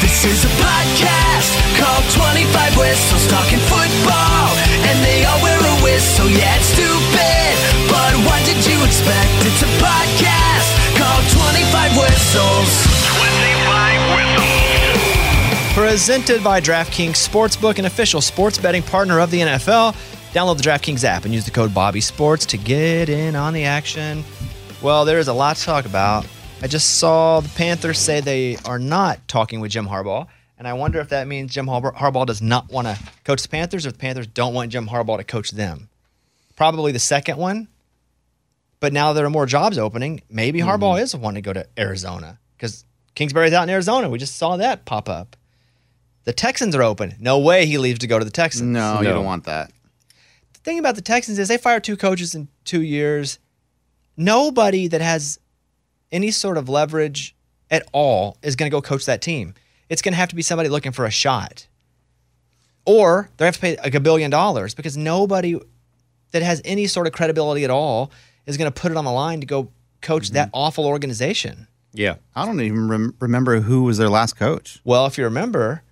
This is a podcast called 25 Whistles Talking Football. And they all wear a whistle, yeah, it's stupid. But what did you expect? It's a podcast called 25 Whistles. 25 whistles. Presented by DraftKings Sportsbook, an official sports betting partner of the NFL. Download the DraftKings app and use the code Bobby Sports to get in on the action. Well, there is a lot to talk about. I just saw the Panthers say they are not talking with Jim Harbaugh, and I wonder if that means Jim Harbaugh, Harbaugh does not want to coach the Panthers, or the Panthers don't want Jim Harbaugh to coach them. Probably the second one. But now there are more jobs opening. Maybe mm-hmm. Harbaugh is one to go to Arizona because Kingsbury's out in Arizona. We just saw that pop up. The Texans are open. No way he leaves to go to the Texans. No, you don't want that. The thing about the Texans is they fired two coaches in two years. Nobody that has any sort of leverage at all is going to go coach that team. It's going to have to be somebody looking for a shot. Or they have to pay like a billion dollars because nobody that has any sort of credibility at all is going to put it on the line to go coach that awful organization. Yeah. I don't even rem- remember who was their last coach. Well, if you remember,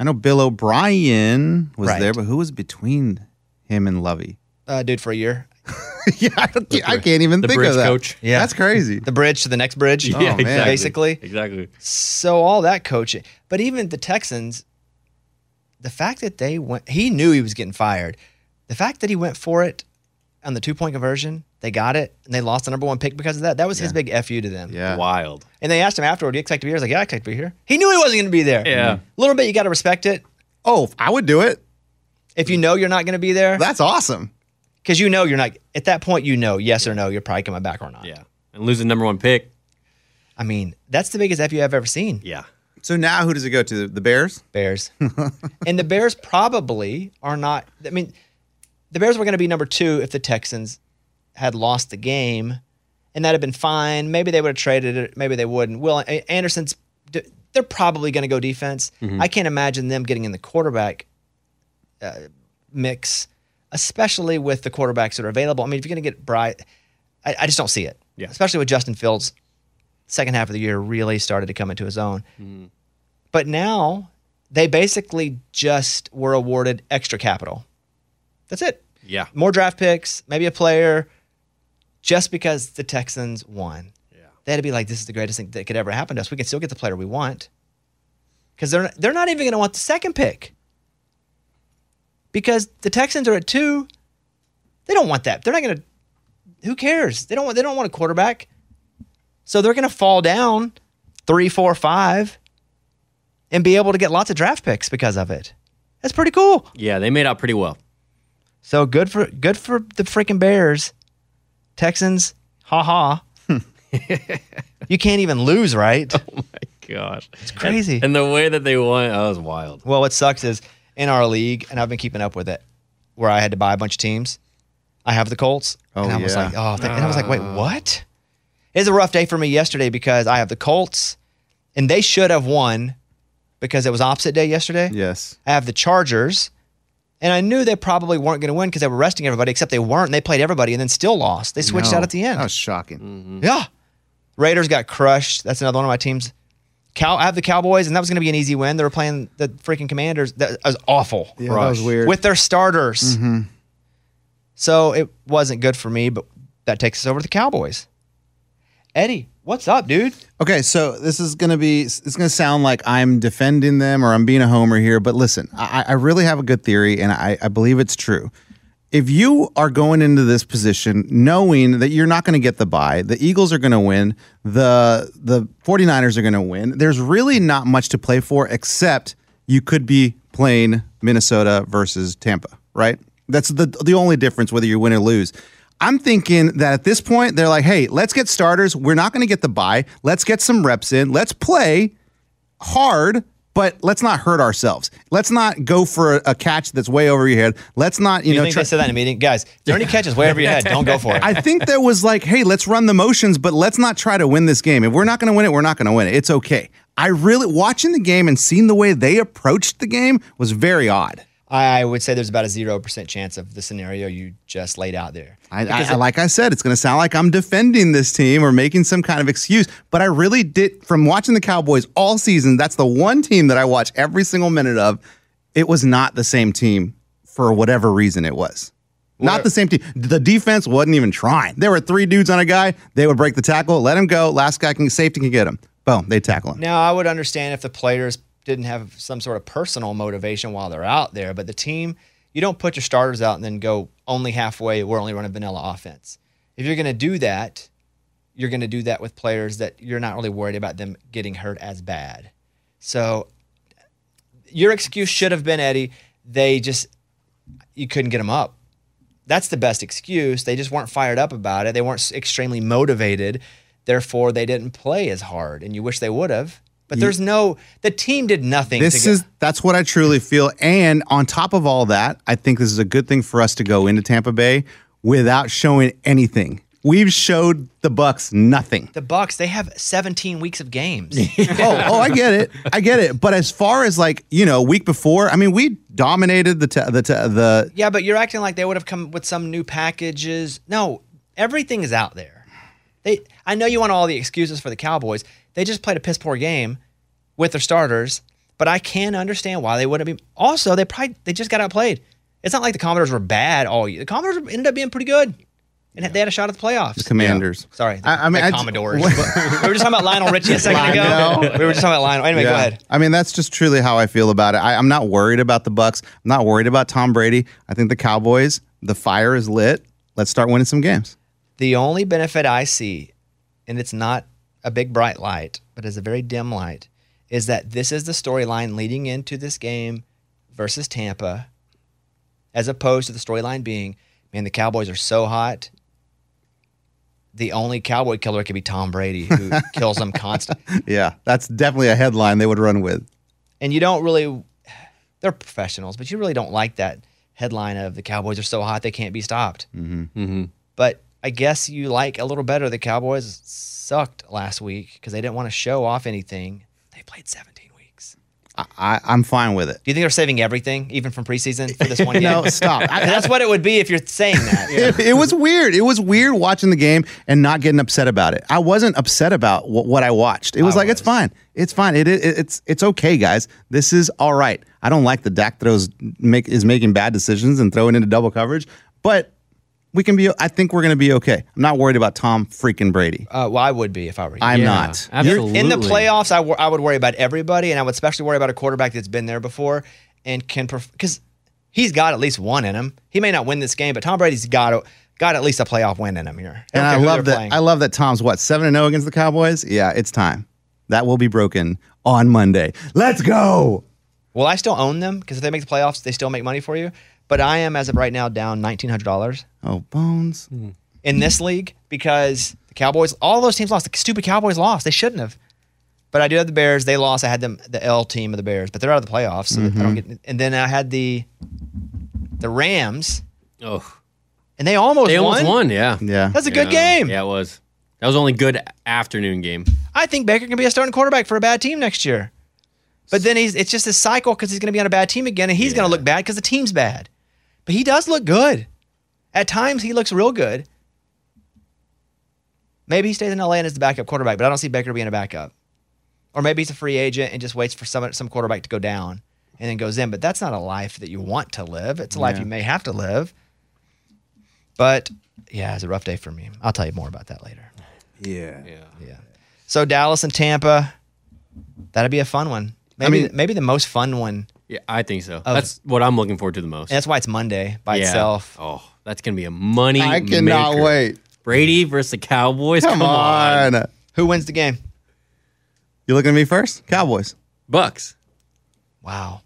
I know Bill O'Brien was Right. there, but who was between him and Lovie? uh, dude, for a year, yeah, I, don't, I can't even the think bridge of that. coach. Yeah. that's crazy. the bridge to the next bridge. Oh, exactly. Basically. Exactly. So all that coaching, but even the Texans, the fact that they went, he knew he was getting fired. The fact that he went for it on the two point conversion, they got it, and they lost the number one pick because of that. That was his big fu to them. yeah, Wild. And they asked him afterward, "Do you expect to be here?" He's like, "Yeah, I expect to be here." He knew he wasn't going to be there. Yeah. a little bit. You got to respect it. Oh, I would do it. If you know you're not going to be there, That's awesome. Because you know you're not. At that point, you know, yes or no, you're probably coming back or not. Yeah. And losing number one pick. I mean, that's the biggest fu I've ever seen. Yeah. So now who does it go to? The Bears? Bears. and the Bears probably are not. I mean, the Bears were going to be number two if the Texans had lost the game, and that'd have been fine. Maybe they would have traded it. Maybe they wouldn't. Will Anderson's. They're probably going to go defense. I can't imagine them getting in the quarterback uh, mix, especially with the quarterbacks that are available. I mean, if you're going to get Bright, I, I just don't see it. Yeah. Especially with Justin Fields, second half of the year really started to come into his own. Mm-hmm. But now they basically just were awarded extra capital. That's it. Yeah. More draft picks, maybe a player, just because the Texans won. Yeah. They had to be like, this is the greatest thing that could ever happen to us. We can still get the player we want. Because they're, they're not even going to want the second pick. Because the Texans are at two. They don't want that. They're not going to. Who cares? They don't want. They don't want a quarterback. So they're going to fall down three, four, five, and be able to get lots of draft picks because of it. That's pretty cool. Yeah. They made out pretty well. So good for good for the freaking Bears. Texans, ha ha. you can't even lose, right? Oh my gosh. It's crazy. And, the way that they won, that was wild. Well, what sucks is in our league, and I've been keeping up with it, where I had to buy a bunch of teams. I have the Colts. Oh, and I was yeah. like, oh, th- and I was like, wait, uh. what? It was a rough day for me yesterday because I have the Colts, and they should have won because it was opposite day yesterday. Yes. I have the Chargers, and I knew they probably weren't going to win because they were resting everybody, except they weren't. They played everybody and then still lost. They switched No, out at the end. That was shocking. Yeah. Raiders got crushed. That's another one of my teams. Cow- I have the Cowboys, and that was going to be an easy win. They were playing the freaking Commanders. That was awful. Yeah, that was weird. With their starters. Mm-hmm. So it wasn't good for me, but that takes us over to the Cowboys. Eddie, what's up, dude? Okay, so this is gonna be it's gonna sound like I'm defending them or I'm being a homer here, but listen, I, I really have a good theory and I, I believe it's true. If you are going into this position knowing that you're not going to get the buy, the Eagles are going to win, the the 49ers are going to win, there's really not much to play for except you could be playing Minnesota versus Tampa, right? That's the the only difference whether you win or lose. I'm thinking that at this point they're like, "Hey, let's get starters. We're not going to get the buy. Let's get some reps in. Let's play hard, but let's not hurt ourselves. Let's not go for a, a catch that's way over your head. Let's not, you, You know, think try- they said that in a meeting? Guys, if there are any catches way over your head, don't go for it. I think there was like, hey, let's run the motions, but let's not try to win this game. If we're not going to win it, we're not going to win it. It's okay. I really watching the game and seeing the way they approached the game was very odd. I would say there's about a zero percent chance of the scenario you just laid out there. I, I, Because I- like I said, it's going to sound like I'm defending this team or making some kind of excuse, but I really did. From watching the Cowboys all season, that's the one team that I watch every single minute of. It was not the same team for whatever reason it was. Not the same team. The defense wasn't even trying. There were three dudes on a guy. They would break the tackle, let him go. Last guy can safety can get him. Boom, they tackle him. Now, I would understand if the players didn't have some sort of personal motivation while they're out there, but the team, you don't put your starters out and then go only halfway, we're only running vanilla offense. If you're going to do that, you're going to do that with players that you're not really worried about them getting hurt as bad. So, your excuse should have been, Eddie, they just, you couldn't get them up. That's the best excuse. They just weren't fired up about it. They weren't extremely motivated. Therefore, they didn't play as hard. And you wish they would have. But there's no, the team did nothing. This is that's what I truly feel. And on top of all that, I think this is a good thing for us to go into Tampa Bay without showing anything. We've showed the Bucks nothing. the Bucks. They have 17 weeks of games. oh, oh, I get it. I get it. But as far as like, you know, week before, I mean, we dominated the t- the t- the yeah, but you're acting like they would have come with some new packages. No, everything is out there. They, I know you want all the excuses for the Cowboys. They just played a piss poor game with their starters, but I can understand why they wouldn't be. Also, they probably they just got outplayed. It's not like the Commodores were bad all year. The Commodores ended up being pretty good, and they had a shot at the playoffs. The Commanders. Sorry, the, I- I mean, the I j- Commodores. we were just talking about Lionel Richie a second ago. We were just talking about Lionel. Anyway, go ahead. I mean, that's just truly how I feel about it. I, I'm not worried about the Bucks. I'm not worried about Tom Brady. I think the Cowboys, the fire is lit. Let's start winning some games. The only benefit I see, and it's not a big bright light, but as a very dim light, is that this is the storyline leading into this game versus Tampa, as opposed to the storyline being, man, the Cowboys are so hot. The only cowboy killer could be Tom Brady, who kills them constantly. Yeah, that's definitely a headline they would run with. And you don't really, they're professionals, but you really don't like that headline of the Cowboys are so hot they can't be stopped. Mm-hmm. But I guess you like a little better the Cowboys sucked last week because they didn't want to show off anything. They played 17 weeks. I, I'm fine with it. Do you think they're saving everything, even from preseason, for this one game? No, stop. I- That's what it would be if you're saying that. It, it was weird. It was weird watching the game and not getting upset about it. I wasn't upset about what, what I watched. It was I like it's fine. It's fine. It, it it's it's okay, guys. This is all right. I don't like the Dak throws make is making bad decisions and throwing into double coverage, but we can be. I think we're going to be okay. I'm not worried about Tom freaking Brady. Uh, well, I would be if I were you. I'm Yeah, not. absolutely. In the playoffs, I wor- I would worry about everybody, and I would especially worry about a quarterback that's been there before and can because he's got at least one in him. He may not win this game, but Tom Brady's got a, got at least a playoff win in him here. And don't I care who love they're that. playing. I love that Tom's what seven and zero against the Cowboys. Yeah, it's time. That will be broken on Monday. Let's go. Well, I still own them because if they make the playoffs, they still make money for you. But I am, as of right now, down nineteen hundred dollars Oh, bones. Hmm. in this league because the Cowboys, all those teams lost. The stupid Cowboys lost. They shouldn't have. But I do have the Bears. They lost. I had them the L team of the Bears, but they're out of the playoffs. So I don't mm-hmm. get. And then I had the the Rams, Oh, and they almost they won. almost won. Yeah. Yeah. That's a good Yeah. game. Yeah, it was. That was only good afternoon game. I think Baker can be a starting quarterback for a bad team next year. But then he's it's just a cycle because he's going to be on a bad team again, and he's going to look bad because the team's bad. But he does look good. At times, he looks real good. Maybe he stays in LA and is the backup quarterback, but I don't see Baker being a backup. Or maybe he's a free agent and just waits for some some quarterback to go down and then goes in. But that's not a life that you want to live. It's a life you may have to live. But yeah, it's a rough day for me. I'll tell you more about that later. Yeah. Yeah. Yeah. So Dallas and Tampa, that'd be a fun one. Maybe mean- maybe the most fun one. Yeah, I think so. that's what I'm looking forward to the most. That's why it's Monday by yeah. itself. Oh, that's gonna be a money. I cannot maker. wait. Brady versus the Cowboys. Come, on. Who wins the game? You looking at me first? Cowboys. Bucks. Wow.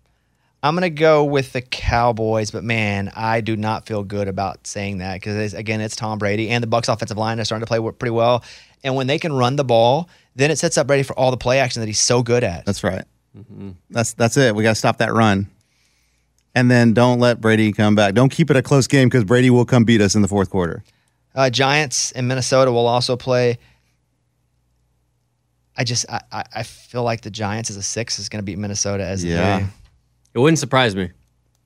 I'm gonna go with the Cowboys, but man, I do not feel good about saying that because again, it's Tom Brady and the Bucks offensive line is starting to play pretty well. And when they can run the ball, then it sets up Brady for all the play action that he's so good at. That's right. That's that's it. We got to stop that run. And then don't let Brady come back. Don't keep it a close game because Brady will come beat us in the fourth quarter. Uh, Giants and Minnesota will also play. I just I, I I feel like the Giants as a six is going to beat Minnesota as a Yeah. three. It wouldn't surprise me.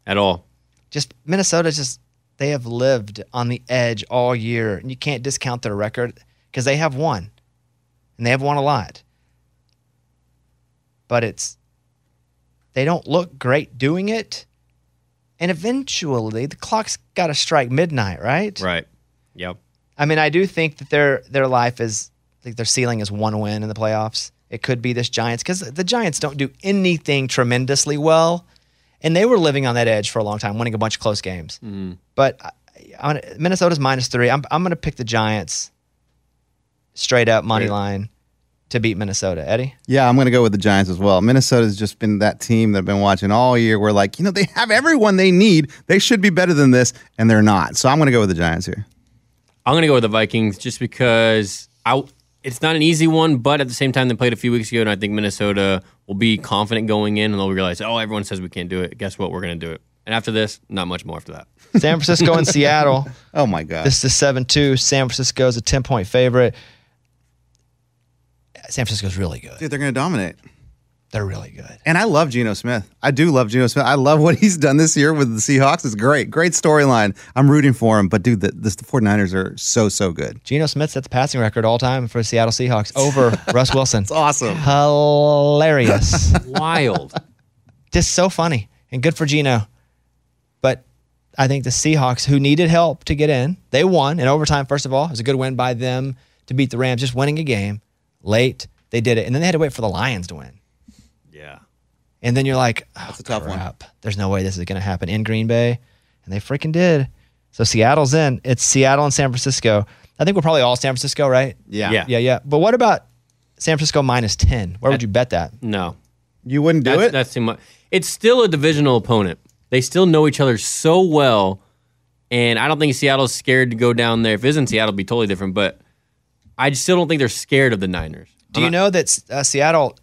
at all. just Minnesota just they have lived on the edge all year, and you can't discount their record because they have won, and they have won a lot. But it's they don't look great doing it, and eventually the clock's got to strike midnight, right? Right. Yep. I mean, I do think that their their life is like their ceiling is one win in the playoffs. It could be this Giants because the Giants don't do anything tremendously well, and they were living on that edge for a long time, winning a bunch of close games. Mm-hmm. But uh, I, I, Minnesota's minus three. I'm I'm going to pick the Giants straight up money line to beat Minnesota. Eddie, Yeah, I'm going to go with the Giants as well. Minnesota's just been that team that I've been watching all year. We're like, you know, they have everyone they need. They should be better than this, and they're not. So I'm going to go with the Giants here. I'm gonna go with the Vikings just because I. It's not an easy one, but at the same time, they played a few weeks ago, and I think Minnesota will be confident going in, and they'll realize, oh, everyone says we can't do it. Guess what? We're gonna do it. And after this, not much more after that. San Francisco and Seattle. Oh my god. This is seven two. San Francisco's a ten point favorite. San Francisco's really good. Dude, they're going to dominate. They're really good. And I love Geno Smith. I do love Geno Smith. I love what he's done this year with the Seahawks. It's great. Great storyline. I'm rooting for him. But dude, the, this, the 49ers are so, so good. Geno Smith sets the passing record all time for the Seattle Seahawks over Russ Wilson. It's awesome. Hilarious. Wild. Just so funny and good for Geno. But I think the Seahawks, who needed help to get in, they won in overtime, first of all. It was a good win by them to beat the Rams, just winning a game late. They did it. And then they had to wait for the Lions to win. yeah. And then you're like, oh, That's a tough one. There's no way this is going to happen in Green Bay. And they freaking did. So Seattle's in. It's Seattle and San Francisco. I think we're probably all San Francisco, right? Yeah. Yeah. Yeah, yeah. But what about San Francisco minus 10? Where would you bet that? No. You wouldn't do That's, it? that's too much. It's still a divisional opponent. They still know each other so well, and I don't think Seattle's scared to go down there. If it isn't Seattle, it'd be totally different. But I just still don't think they're scared of the Niners. Do you know that uh, Seattle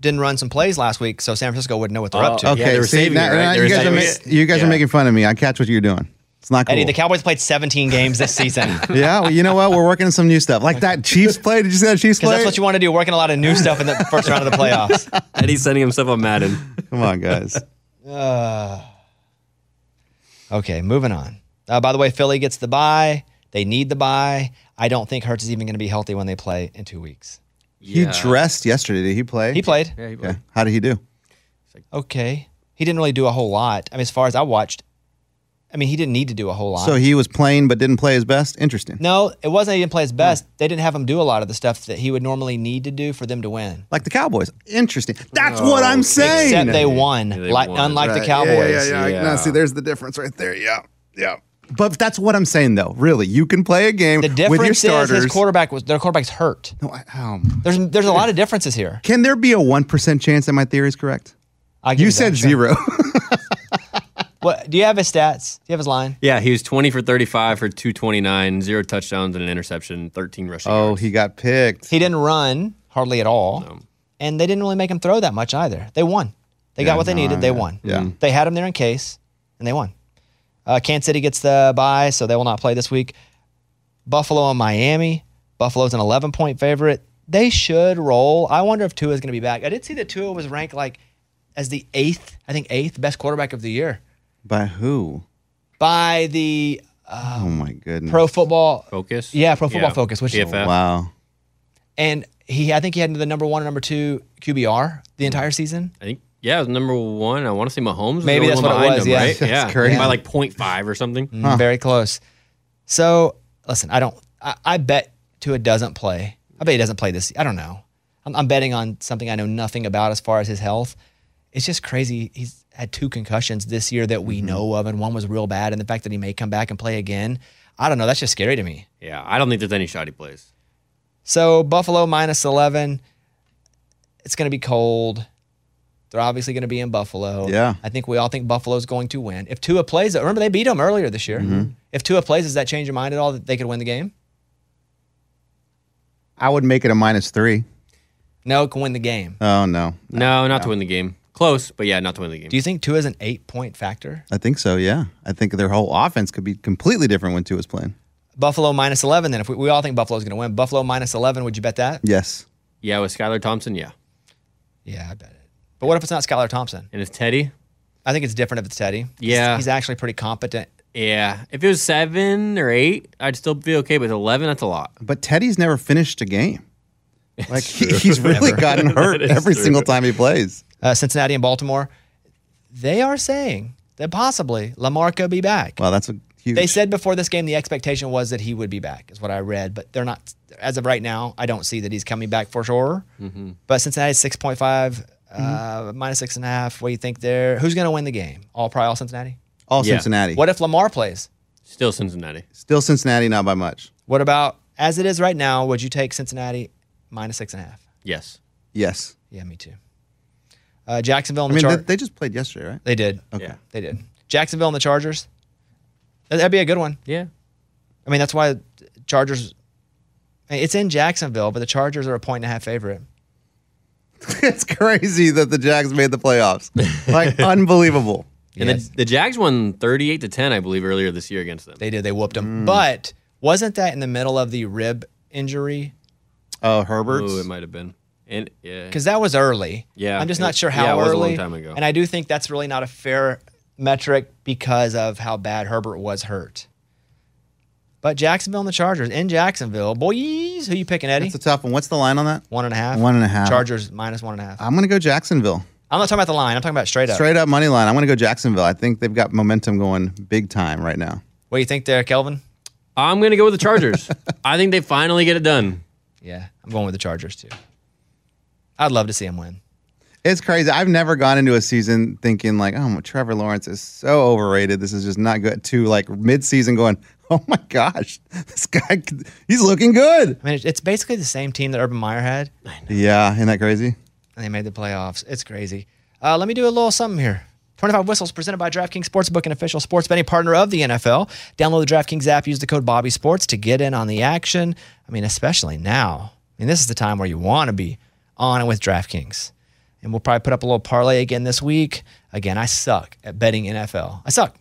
didn't run some plays last week, so San Francisco wouldn't know what they're Oh, up to? okay. okay, they were see, saving now- it, right? now They you were guys, are, saving ma- you guys Yeah. are making fun of me. I catch what you're doing. It's not cool. Eddie, the Cowboys played 17 games this season. Yeah, well, you know what? We're working on some new stuff. Like that Chiefs play. Did you see that Chiefs play? that's what you want to do, working a lot of new stuff in the first round of the playoffs. Eddie's sending himself on Madden. Come on, guys. Okay, moving on. Uh, by the way, Philly gets the bye. They need the bye. I don't think Hurts is even going to be healthy when they play in two weeks. He dressed yesterday. Did he play? He played. Yeah, he Okay. How did he do? Okay. He didn't really do a whole lot. I mean, as far as I watched, I mean, he didn't need to do a whole lot. So he was playing but didn't play his best. Interesting. no, it wasn't he didn't play his hmm. best. They didn't have him do a lot of the stuff that he would normally need to do for them to win. Like the Cowboys. Interesting. That's oh, what I'm saying. Except they won, Yeah, they like, won. unlike the Cowboys. Yeah, yeah, yeah. Yeah. Now, see, there's the difference right there. Yeah, yeah. But that's what I'm saying, though. Really, you can play a game The with your difference is starters. his quarterback was their quarterback's hurt. No, I- um, There's there's a lot of differences here. can there be a one percent chance that my theory is correct? I'll give You said sure. zero. What do you have his stats? Do you have his line? Yeah, he was 20 for 35 for 229, zero touchdowns and an interception, 13 rushing oh, yards. he got picked. He didn't run hardly at all, and they didn't really make him throw that much either. They won. They Yeah, got what they no, needed. They won. yeah. Mhm. They had him there in case, and they won. Uh, Kansas City gets the bye, so they will not play this week. Buffalo and Miami. Buffalo's an 11 point favorite. They should roll. I wonder if Tua is going to be back. I did see that Tua was ranked like as the eighth, I think eighth best quarterback of the year By who? by the oh my goodness. Pro Football. Focus. Yeah, Pro Football Focus, which is- Wow. And he, I think he had the number one and number two QBR the entire season. I think, yeah, it was number one. I want to say Mahomes. was the Maybe only that's one what it behind was, him, yeah. Right? That's yeah. By like 0.5 or something. Mm, Very close. So listen, I don't. I, I bet Tua doesn't play. I bet he doesn't play this. I don't know. I'm, I'm betting on something I know nothing about as far as his health. It's just crazy. He's had two concussions this year that we know of, and one was real bad. And the fact that he may come back and play again, I don't know. That's just scary to me. Yeah, I don't think there's any shot he plays. So Buffalo minus 11. It's going to be cold. They're obviously going to be in Buffalo. Yeah. I think we all think Buffalo's going to win. If Tua plays, remember they beat them earlier this year. Mm-hmm. If Tua plays, does that change your mind at all that they could win the game? I would make it a minus three. No, can win the game. Oh no. No, not to win the game. Close, but yeah, not to win the game. Do you think Tua is an eight point factor? I think so. Yeah. I think their whole offense could be completely different when Tua's playing. Buffalo minus 11, then. If we, we all think Buffalo's going to win, Buffalo minus 11, would you bet that? Yes. yeah, with Skylar Thompson, yeah. Yeah, I bet it. But what if it's not Skylar Thompson? And it's Teddy? I think it's different if it's Teddy. Yeah. He's, he's actually pretty competent. Yeah. If it was seven or eight, I'd still be okay. But 11, that's a lot. But Teddy's never finished a game. Like, he, he's really gotten hurt every true. single time he plays. Uh, Cincinnati and Baltimore, they are saying that possibly Lamar could be back. Well, that's a huge. They said before this game the expectation was that he would be back, is what I read. But they're not, as of right now, I don't see that he's coming back for sure. Mm-hmm. But Cincinnati's 6.5 Mm-hmm. Uh, minus six and a half. What do you think there? Who's going to win the game? All probably all Cincinnati. All yeah. Cincinnati. What if Lamar plays? Still Cincinnati. Still Cincinnati, not by much. What about as it is right now? Would you take Cincinnati minus six and a half? Yes. Yes. Yeah, me too. Uh, Jacksonville. And I mean, the Char- they, just played yesterday, right? They did. Okay. Yeah. They did. Jacksonville and the Chargers. That'd be a good one. Yeah. I mean, that's why Chargers. It's in Jacksonville, but the Chargers are a point and a half favorite. it's crazy that the Jags made the playoffs. Like unbelievable. And Yes. the, the Jags won 38 to 10, I believe, earlier this year against them. They did. They whooped Mm. them. But wasn't that in the middle of the rib injury? Oh, Herbert's. Ooh, it might have been. And yeah. Because that was early. Yeah, I'm just it- not sure how yeah, it was a early. long time ago. And I do think that's really not a fair metric because of how bad Herbert was hurt. But Jacksonville and the Chargers in Jacksonville, boys, who you picking, Eddie? That's a tough one. What's the line on that? one and a half. One and a half. Chargers minus one and a half. I'm going to go Jacksonville. I'm not talking about the line. I'm talking about straight up. Straight up money line. I'm going to go Jacksonville. I think they've got momentum going big time right now. What do you think there, Kevin? I'm going to go with the Chargers. I think they finally get it done. Yeah, I'm going with the Chargers too. I'd love to see them win. It's crazy. I've never gone into a season thinking like, oh, Trevor Lawrence is so overrated. This is just not good. To like mid-season going, oh my gosh, this guy, he's looking good. I mean, it's- it's basically the same team that Urban Meyer had, Yeah, isn't that crazy? and they made the playoffs. It's crazy. Uh, let me do a little something here. 25 Whistles presented by DraftKings Sportsbook, an official sports betting partner of the NFL. Download the DraftKings app, use the code Bobby Sports to get in on the action. I mean, especially now. I mean, this is the time where you want to be on it with DraftKings. And we'll probably put up a little parlay again this week. Again, I suck at betting NFL. I suck.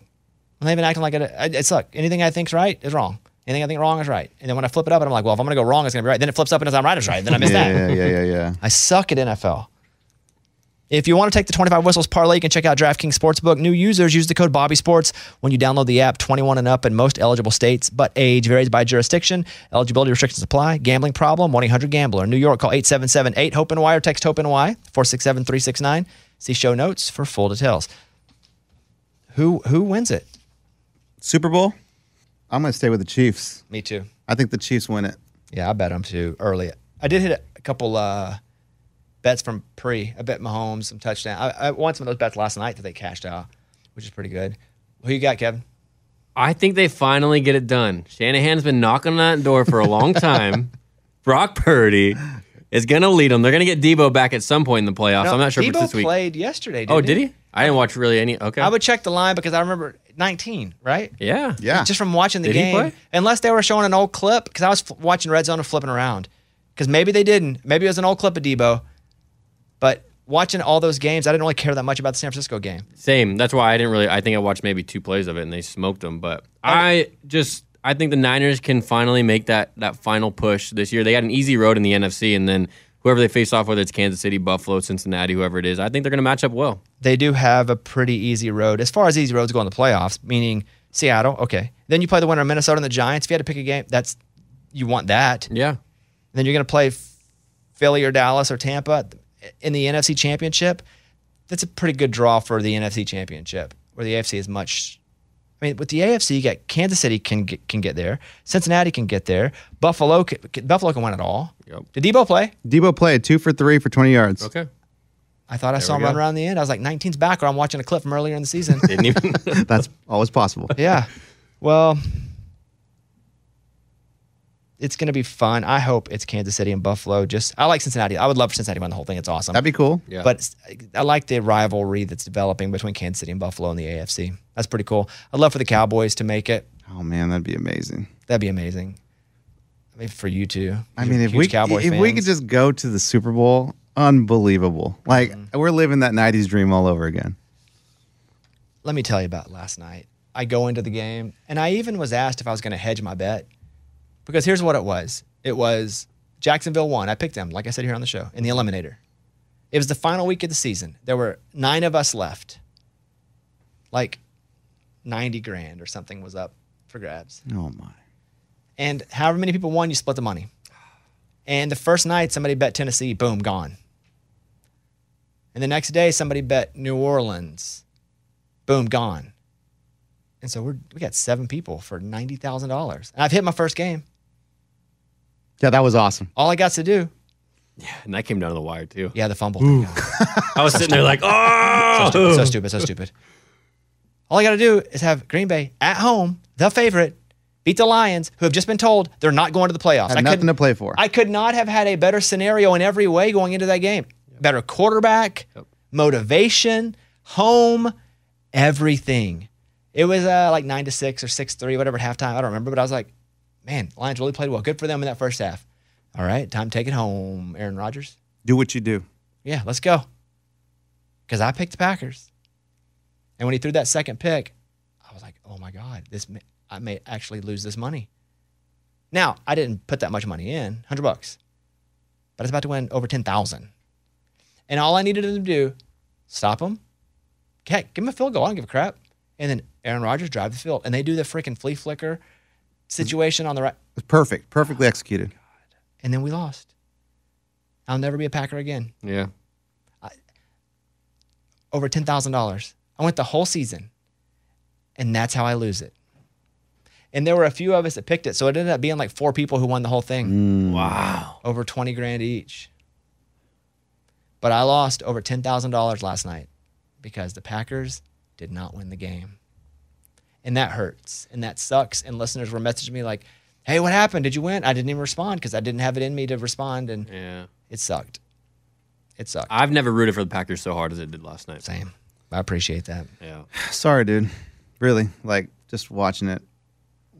I'm not even acting like it. I, I suck. Anything I think's right is wrong. Anything I think wrong is right. And then when I flip it up, and I'm like, well, if I'm going to go wrong, it's going to be right. Then it flips up and it's I'm right, it's right. Then I miss that. Yeah, yeah, yeah, yeah. I suck at NFL. If you want to take the 25 Whistles parlay, you can check out DraftKings Sportsbook. New users use the code Bobby Sports when you download the app 21 and up in most eligible states, but age varies by jurisdiction. Eligibility restrictions apply. Gambling problem, 1 800 Gambler. New York, call 877 8 HOPE NY or text HOPE NY 467 369. See show notes for full details. Who who wins it? Super Bowl. I'm going to stay with the Chiefs. Me too. I think the Chiefs win it. Yeah, I bet them too early. I did hit a couple uh, bets from pre. I bet Mahomes some touchdown. I, I won some of those bets last night that they cashed out, which is pretty good. Who you got, Kevin? I think they finally get it done. Shanahan's been knocking on that door for a long time. Brock Purdy is going to lead them. They're going to get Deebo back at some point in the playoffs. I'm not sure if Deebo it's this week. played yesterday. oh, didn't did he? I didn't watch really any. Okay. I would check the line because I remember 19, right? yeah. Yeah. Just from watching the Did he game, play? unless they were showing an old clip. Because I was f- watching Red Zone and flipping around. Because maybe they didn't. Maybe it was an old clip of Deebo. But watching all those games, I didn't really care that much about the San Francisco game. Same. That's why I didn't really. I think I watched maybe two plays of it and they smoked them. But I just I think the Niners can finally make that that final push this year. They had an easy road in the NFC, and then whoever they face off, whether it's Kansas City, Buffalo, Cincinnati, whoever it is, I think they're going to match up well. they do have a pretty easy road as far as easy roads go in the playoffs. Meaning Seattle, okay. Then you play the winner of Minnesota and the Giants. If you had to pick a game, that's you want that. Yeah. Then you're going to play Philly or Dallas or Tampa in the NFC Championship. That's a pretty good draw for the NFC Championship, where the AFC is much. I mean, with the AFC, you got Kansas City can get, can get there, Cincinnati can get there, Buffalo can, Buffalo can win it all. Yep. Did Deebo play? Deebo played two for three for 20 yards. Okay. I thought I saw we him run around the end. I was like, 19's back, or I'm watching a clip from earlier in the season. Didn't even. That's always possible. Yeah. Well, it's going to be fun. I hope it's Kansas City and Buffalo. Just I like Cincinnati. I would love for Cincinnati to win the whole thing. It's awesome. That'd be cool. Yeah. But I like the rivalry that's developing between Kansas City and Buffalo in the AFC. That's pretty cool. I'd love for the Cowboys to make it. Oh man, that'd be amazing. That'd be amazing. Maybe for you too. I mean, if we Cowboy if we could just go to the Super Bowl, unbelievable. Like Mm-hmm. we're living that '90s dream all over again. let me tell you about last night. I go into the game, and I even was asked if I was going to hedge my bet because here's what it was. It was Jacksonville won. I picked them, like I said here on the show, in the eliminator. It was the final week of the season. There were nine of us left. like 90 grand or something was up for grabs. Oh my. And however many people won, you split the money. And the first night, somebody bet Tennessee, boom, gone. And the next day, somebody bet New Orleans, boom, gone. And so we're, we got seven people for $90,000. And I've hit my first game. Yeah, that was awesome. All I got to do, Yeah, And that came down to the wire too. yeah, the fumble. thing. I was sitting there like, oh, so, stupid, so stupid, so stupid. All I got to do is have Green Bay at home, the favorite, beat the Lions, who have just been told they're not going to the playoffs. Had I nothing couldn't- to play for. I could not have had a better scenario in every way going into that game. Better quarterback, motivation, home, everything. It was uh, like nine to six or six three, whatever at halftime. I don't remember, but I was like, man, Lions really played well. Good for them in that first half. All right, time to take it home, Aaron Rodgers. Do what you do. Yeah, let's go. Because I picked the Packers, and when he threw that second pick, I was like, oh my god, this may, I may actually lose this money. Now I didn't put that much money in, hundred bucks, but I was about to win over ten thousand, and all I needed him to do, stop him, heck, give him a field goal. I don't give a crap, and then Aaron Rodgers drive the field, and they do the freaking flea flicker situation on the right, It was perfect. Perfectly executed. Oh, and then we lost. I'll never be a Packer again. yeah. over ten thousand dollars. I went the whole season, and that's how I lose it. And there were a few of us that picked it, so it ended up being like four people who won the whole thing, mm. Wow. over twenty grand each. But I lost over ten thousand dollars last night because the Packers did not win the game, and that hurts and that sucks. And listeners were messaging me like, "Hey, what happened? Did you win?" I didn't even respond because I didn't have it in me to respond, and Yeah. it sucked. It sucked. I've never rooted for the Packers so hard as it did last night. Same. I appreciate that. Yeah. Sorry, dude. Really, like just watching it.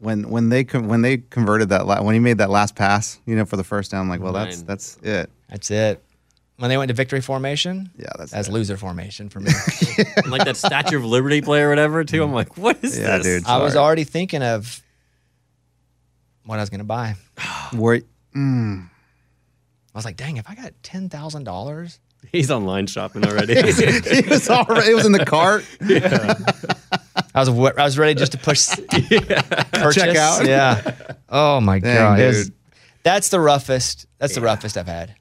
When when they con- when they converted that la- when he made that last pass, you know, for the first down, I'm like, well, that's that's it. That's it. When they went to victory formation, Yeah, that's that's loser formation for me. And like that Statue of Liberty play or whatever too. I'm like, what is Yeah, this? dude. I was already thinking of what I was going to buy. Where mm. I was like, dang, if I got ten thousand dollars, He's online shopping already. he was already it was in the cart. I was I was ready just to push purchase. Check out. Yeah. Oh my Dang, god, was- dude. that's the roughest. That's the roughest I've had.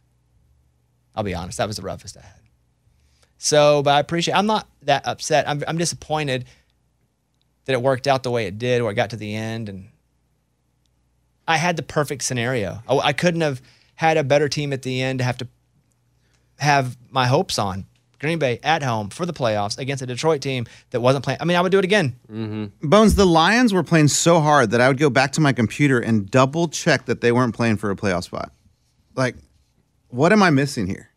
I'll be honest. That was the roughest I had. So, but I appreciate. I'm not that upset. I'm I'm disappointed that it worked out the way it did, where it got to the end, and I had the perfect scenario. I, I couldn't have had a better team at the end to have to have my hopes on. Green Bay at home for the playoffs against a Detroit team that wasn't playing. I mean, I would do it again. Mm-hmm. Bones, the Lions were playing so hard that I would go back to my computer and double check that they weren't playing for a playoff spot. Like, what am I missing here?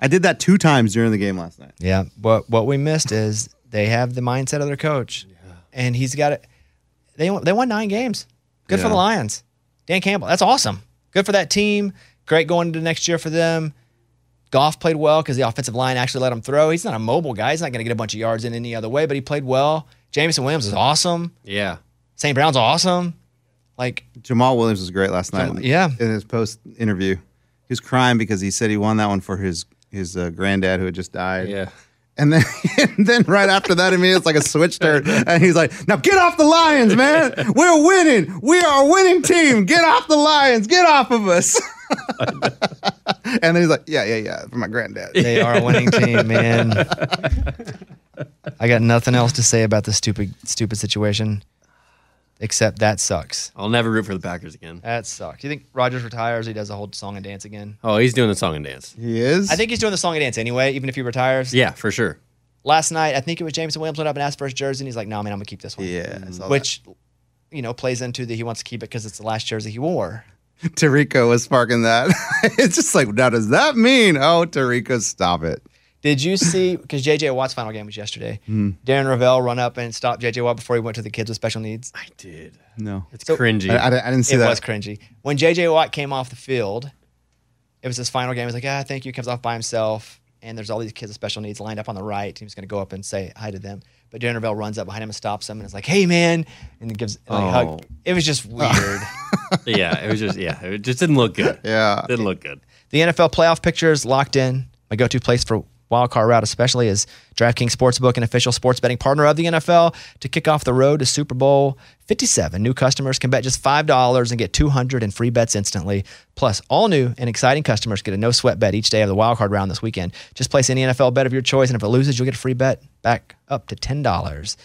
I did that two times during the game last night. Yeah. What what we missed is they have the mindset of their coach, and he's got it. They won- they won nine games. Good for the Lions. Dan Campbell. That's awesome. Good for that team. Great going into next year for them. Goff played well because the offensive line actually let him throw. He's not a mobile guy. He's not going to get a bunch of yards in any other way, but he played well. Jameson Williams is awesome. yeah. St. Brown's awesome. Like Jamaal Williams was great last night. Jamaal- yeah. In his post interview, he was crying because he said he won that one for his his uh, granddad who had just died. Yeah. And then, and then right after that, I mean, it's like a switch turn. And he's like, now get off the Lions, man. We're winning. We are a winning team. Get off the Lions. Get off of us. and then he's like, yeah, yeah, yeah, for my granddad. they are a winning team, man. I got nothing else to say about this stupid stupid situation, except that sucks. I'll never root for the Packers again. That sucks. Do you think Rodgers retires? He does a whole song and dance again. Oh, he's doing the song and dance. He is? I think he's doing the song and dance anyway, even if he retires. Yeah, for sure. Last night, I think it was Jameson Williams went up and asked for his jersey, and he's like, "No, man, I'm gonna keep this one." Yeah. I saw Which, you know, plays into the he wants to keep it because it's the last jersey he wore. that. Tarico was sparking that. it's just like, now does that mean, oh, Tarico, stop it? Did you see? Because JJ Watt's final game was yesterday. Hmm. Darren Ravel run up and stop JJ Watt before he went to the kids with special needs. I did. No. It's So- cringy. I, I, I didn't see it that. It was cringy. When JJ Watt came off the field, it was his final game. He's like, ah, thank you. Comes off by himself. And there's all these kids with special needs lined up on the right. He was going to go up and say hi to them. But Darren Ravel runs up behind him and stops him and is like, hey, man. And he gives like, a Oh. hug. It was just weird. yeah, it was just yeah, it just didn't look good. Yeah. Didn't look good. the NFL playoff picture is locked in. My go to place for wild card route, especially as DraftKings Sportsbook, an official sports betting partner of the NFL, to kick off the road to Super Bowl 57. New customers can bet just $5 and get 200 in free bets instantly. Plus, all new and exciting customers get a no sweat bet each day of the wild card round this weekend. Just place any NFL bet of your choice, and if it loses, you'll get a free bet back up to $10.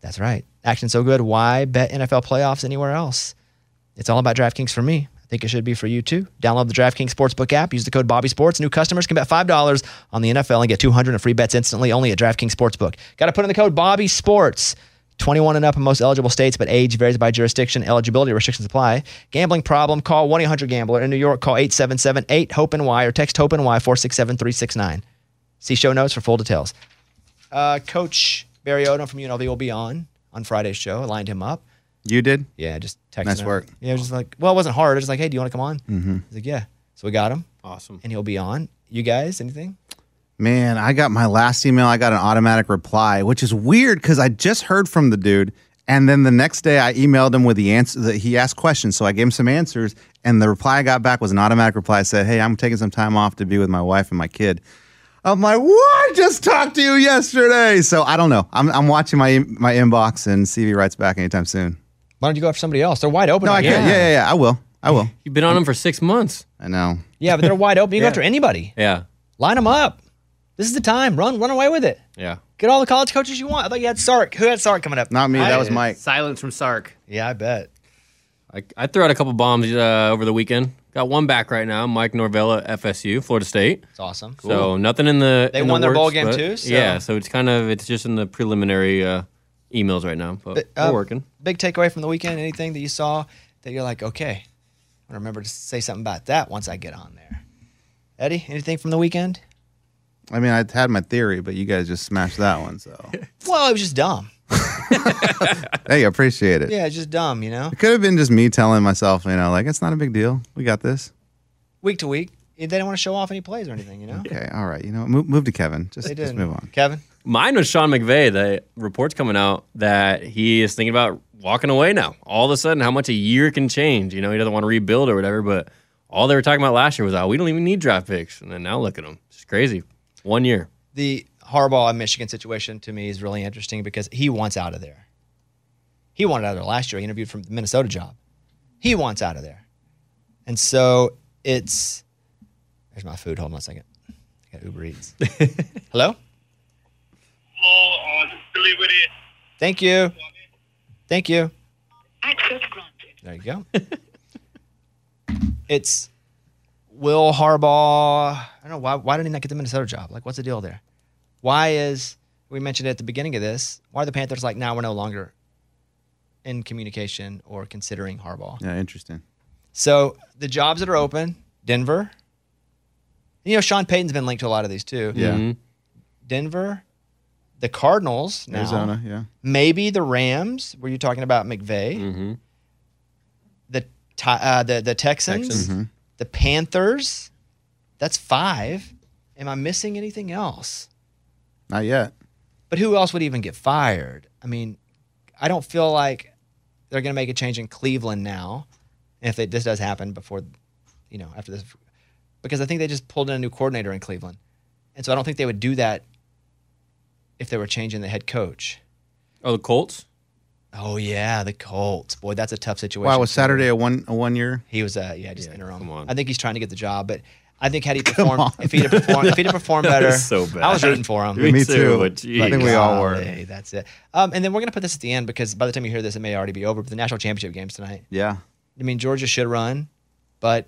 That's right. Action so good. Why bet NFL playoffs anywhere else? It's all about DraftKings for me. Think it should be for you too. Download the DraftKings Sportsbook app. Use the code Bobby Sports. New customers can bet $5 on the NFL and get 200 in free bets instantly only at DraftKings Sportsbook. Got to put in the code Bobby Sports. 21 and up in most eligible states, but age varies by jurisdiction. Eligibility restrictions apply. Gambling problem? Call 1 800 Gambler. In New York, call 877 8 HOPE NY or text HOPE NY 467 369. See show notes for full details. Uh, Coach Barry Odom from UNLV will be on on Friday's show. I lined him up. You did? Yeah, just texting. Nice him. work. Yeah, it was just like, well, it wasn't hard. I was just like, hey, do you want to come on? Mm-hmm. He's like, yeah. So we got him, Awesome. and he'll be on. You guys, anything? Man, I got my last email. I got an automatic reply, which is weird because I just heard from the dude, and then the next day I emailed him with the answer. That he asked questions, so I gave him some answers, and the reply I got back was an automatic reply. I Said, "Hey, I'm taking some time off to be with my wife and my kid." I'm like, "What? Just talked to you yesterday." So I don't know. I'm, I'm watching my my inbox and see if he writes back anytime soon. Why don't you go after somebody else? They're wide open. No, I can't. Yeah, yeah, yeah. I will. I will. You've been on them for six months. I know. Yeah, but they're wide open. You can go after anybody. Yeah. Line them up. This is the time. Run, run away with it. Yeah. Get all the college coaches you want. I thought you had Sark. Who had Sark coming up? Not me. That was Mike. Silence from Sark. Yeah, I bet. I, I threw out a couple bombs uh, over the weekend. Got one back right now. Mike Norvell, FSU, Florida State. It's awesome. So nothing in the. They in the won their bowl game but- too, so- Yeah. So it's kind of it's just in the preliminary uh, emails right now, but, But, we're uh, working. Big takeaway from the weekend. Anything that you saw that you're like, okay, I remember to say something about that once I get on there. Eddie, anything from the weekend? I mean, I had my theory, but you guys just smashed that one. So, Well, it was just dumb. hey, I appreciate it. Yeah, it's just dumb. You know, It could have been just me telling myself, you know, like it's not a big deal. We got this. week to week, they didn't want to show off any plays or anything. You know, Okay, all right. You know, move, move to Kevin. Just, they just didn't. move on. Kevin, Mine was Sean McVay. The reports coming out that he is thinking about walking away now. All of a sudden, how much a year can change. You know, he doesn't want to rebuild or whatever. But all they were talking about last year was, oh, we don't even need draft picks. And then now look at him. It's crazy. One year. the Harbaugh and Michigan situation to me is really interesting because he wants out of there. He wanted out of there last year. He interviewed for the Minnesota job. He wants out of there. And so it's there's my food. Hold on a second. I got Uber Eats. Hello? Oh, uh, delivery. Thank you. Thank you. Access granted. There you go. it's Will Harbaugh. I don't know why. Why did he not get the Minnesota job? Like, what's the deal there? Why is we mentioned it at the beginning of this? Why are the Panthers like now we're no longer in communication or considering Harbaugh? Yeah, interesting. So the jobs that are open, Denver. You know, Sean Payton's been linked to a lot of these too. Yeah. Mhm. Denver, the Cardinals, now, Arizona, yeah. maybe the Rams. Were you talking about McVay? Mm-hmm. the uh, the the Texans, Texans. Mm-hmm. the Panthers. That's five. Am I missing anything else? Not yet. But who else would even get fired? I mean, I don't feel like they're going to make a change in Cleveland now. If they, this does happen before, you know, after this, because I think they just pulled in a new coordinator in Cleveland, and so I don't think they would do that if they were changing the head coach. Oh, the Colts? Oh yeah, the Colts. Boy, that's a tough situation. Wow, was. Saturday a one a one year? He was, uh, yeah, just interim. come on. I think he's trying to get the job, but I think had he performed, if he'd have performed, if he'd have performed better, so bad. I was rooting for him. Me Me too, too. but. I think we all were. Golly, That's it. Um, and then we're gonna put this at the end because by the time you hear this, it may already be over. But the national championship games tonight. Yeah. I mean, Georgia should run, but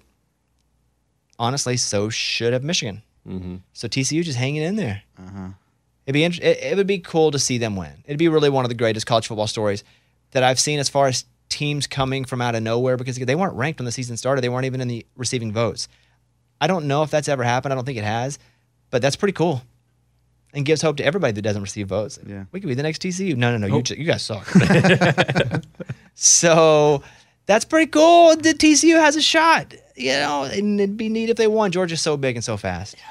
honestly, so should have Michigan. Mm-hmm. So TCU just hanging in there. Uh-huh. It'd be int- it, it would be cool to see them win. It'd be really one of the greatest college football stories that I've seen as far as teams coming from out of nowhere because they weren't ranked when the season started. They weren't even in the receiving votes. I don't know if that's ever happened. I don't think it has, but that's pretty cool. And gives hope to everybody that doesn't receive votes. Yeah. We could be the next TCU. No, no, no. You, you guys suck. so that's pretty cool that TCU has a shot. You know, and it'd be neat if they won. Georgia's so big and so fast. Yeah.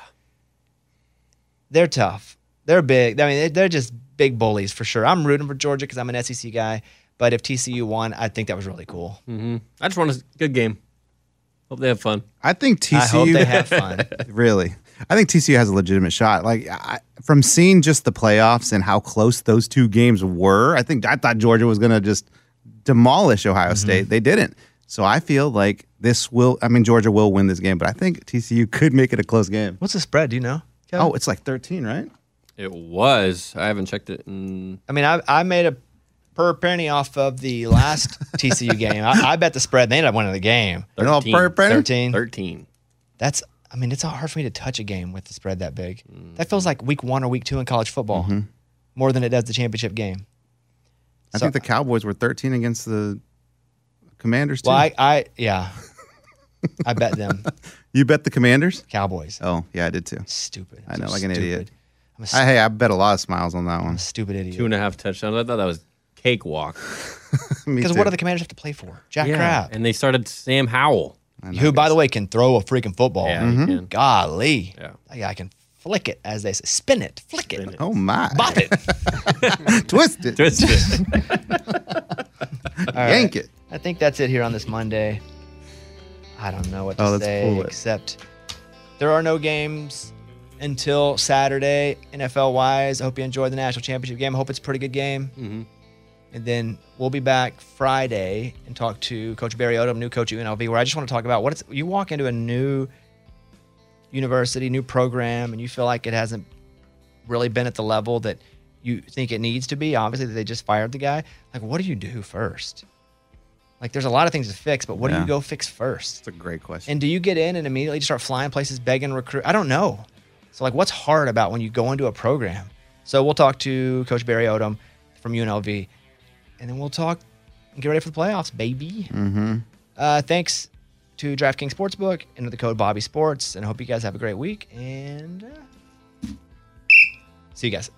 They're tough. They're big. I mean, they- they're just big bullies for sure. I'm rooting for Georgia because I'm an SEC guy. But if TCU won, I think that was really cool. Mm-hmm. I just want a good game. Hope they have fun. I think TCU I hope they have fun. really. I think TCU has a legitimate shot. Like I, from seeing just the playoffs and how close those two games were, I think I thought Georgia was going to just demolish Ohio State. They didn't. So I feel like this will. I mean, Georgia will win this game, but I think TCU could make it a close game. What's the spread? Do you know? Kevin? Oh, it's like thirteen, right? It was. I haven't checked it. In, I mean, I, I made a per penny off of the last TCU game. I, I bet the spread. They ended up winning the game. You know, 13. per penny? 13. 13. That's. I mean, it's hard for me to touch a game with the spread that big. Mm. That feels like week one or week two in college football, mm-hmm. more than it does the championship game. I So- think the Cowboys were thirteen against the Commanders. Too. Well, I, I yeah, I bet them you bet the Commanders? Cowboys. Oh, yeah, I did too. Stupid. I know, like an stupid. idiot. I'm a, I, st- hey, I bet a lot of smiles on that I'm one. a stupid idiot. Two and a half touchdowns. I thought that was cakewalk. Me Because too. what do the Commanders have to play for? Jack Crab, And they started Sam Howell. who, by the way, can throw a freaking football. Yeah, you mm-hmm. can. Golly. Yeah. Yeah, I can flick it, as they say. Spin it, flick it, Spin it. Oh my! bop it. Twist it, Twist it. yank it. I think that's it here on this Monday. I don't know what to Oh, let's say pull it. except there are no games until Saturday, NFL wise. I hope you enjoyed the national championship game. I hope it's a pretty good game. Mhm. And then we'll be back Friday and talk to Coach Barry Odom, new coach at UNLV, where I just want to talk about what it's you walk into a new university, new program, and you feel like it hasn't really been at the level that you think it needs to be. Obviously, they just fired the guy. Like, what do you do first? Like, there's a lot of things to fix, but what do you go fix first? That's a great question. And do you get in and immediately just start flying places, begging recruit? I don't know. So, like, what's hard about when you go into a program? So, we'll talk to Coach Barry Odom from UNLV, and then we'll talk and get ready for the playoffs, baby. mm-hmm. Uh, thanks to DraftKings Sportsbook and the code Bobby Sports, and I hope you guys have a great week. And uh, see you guys.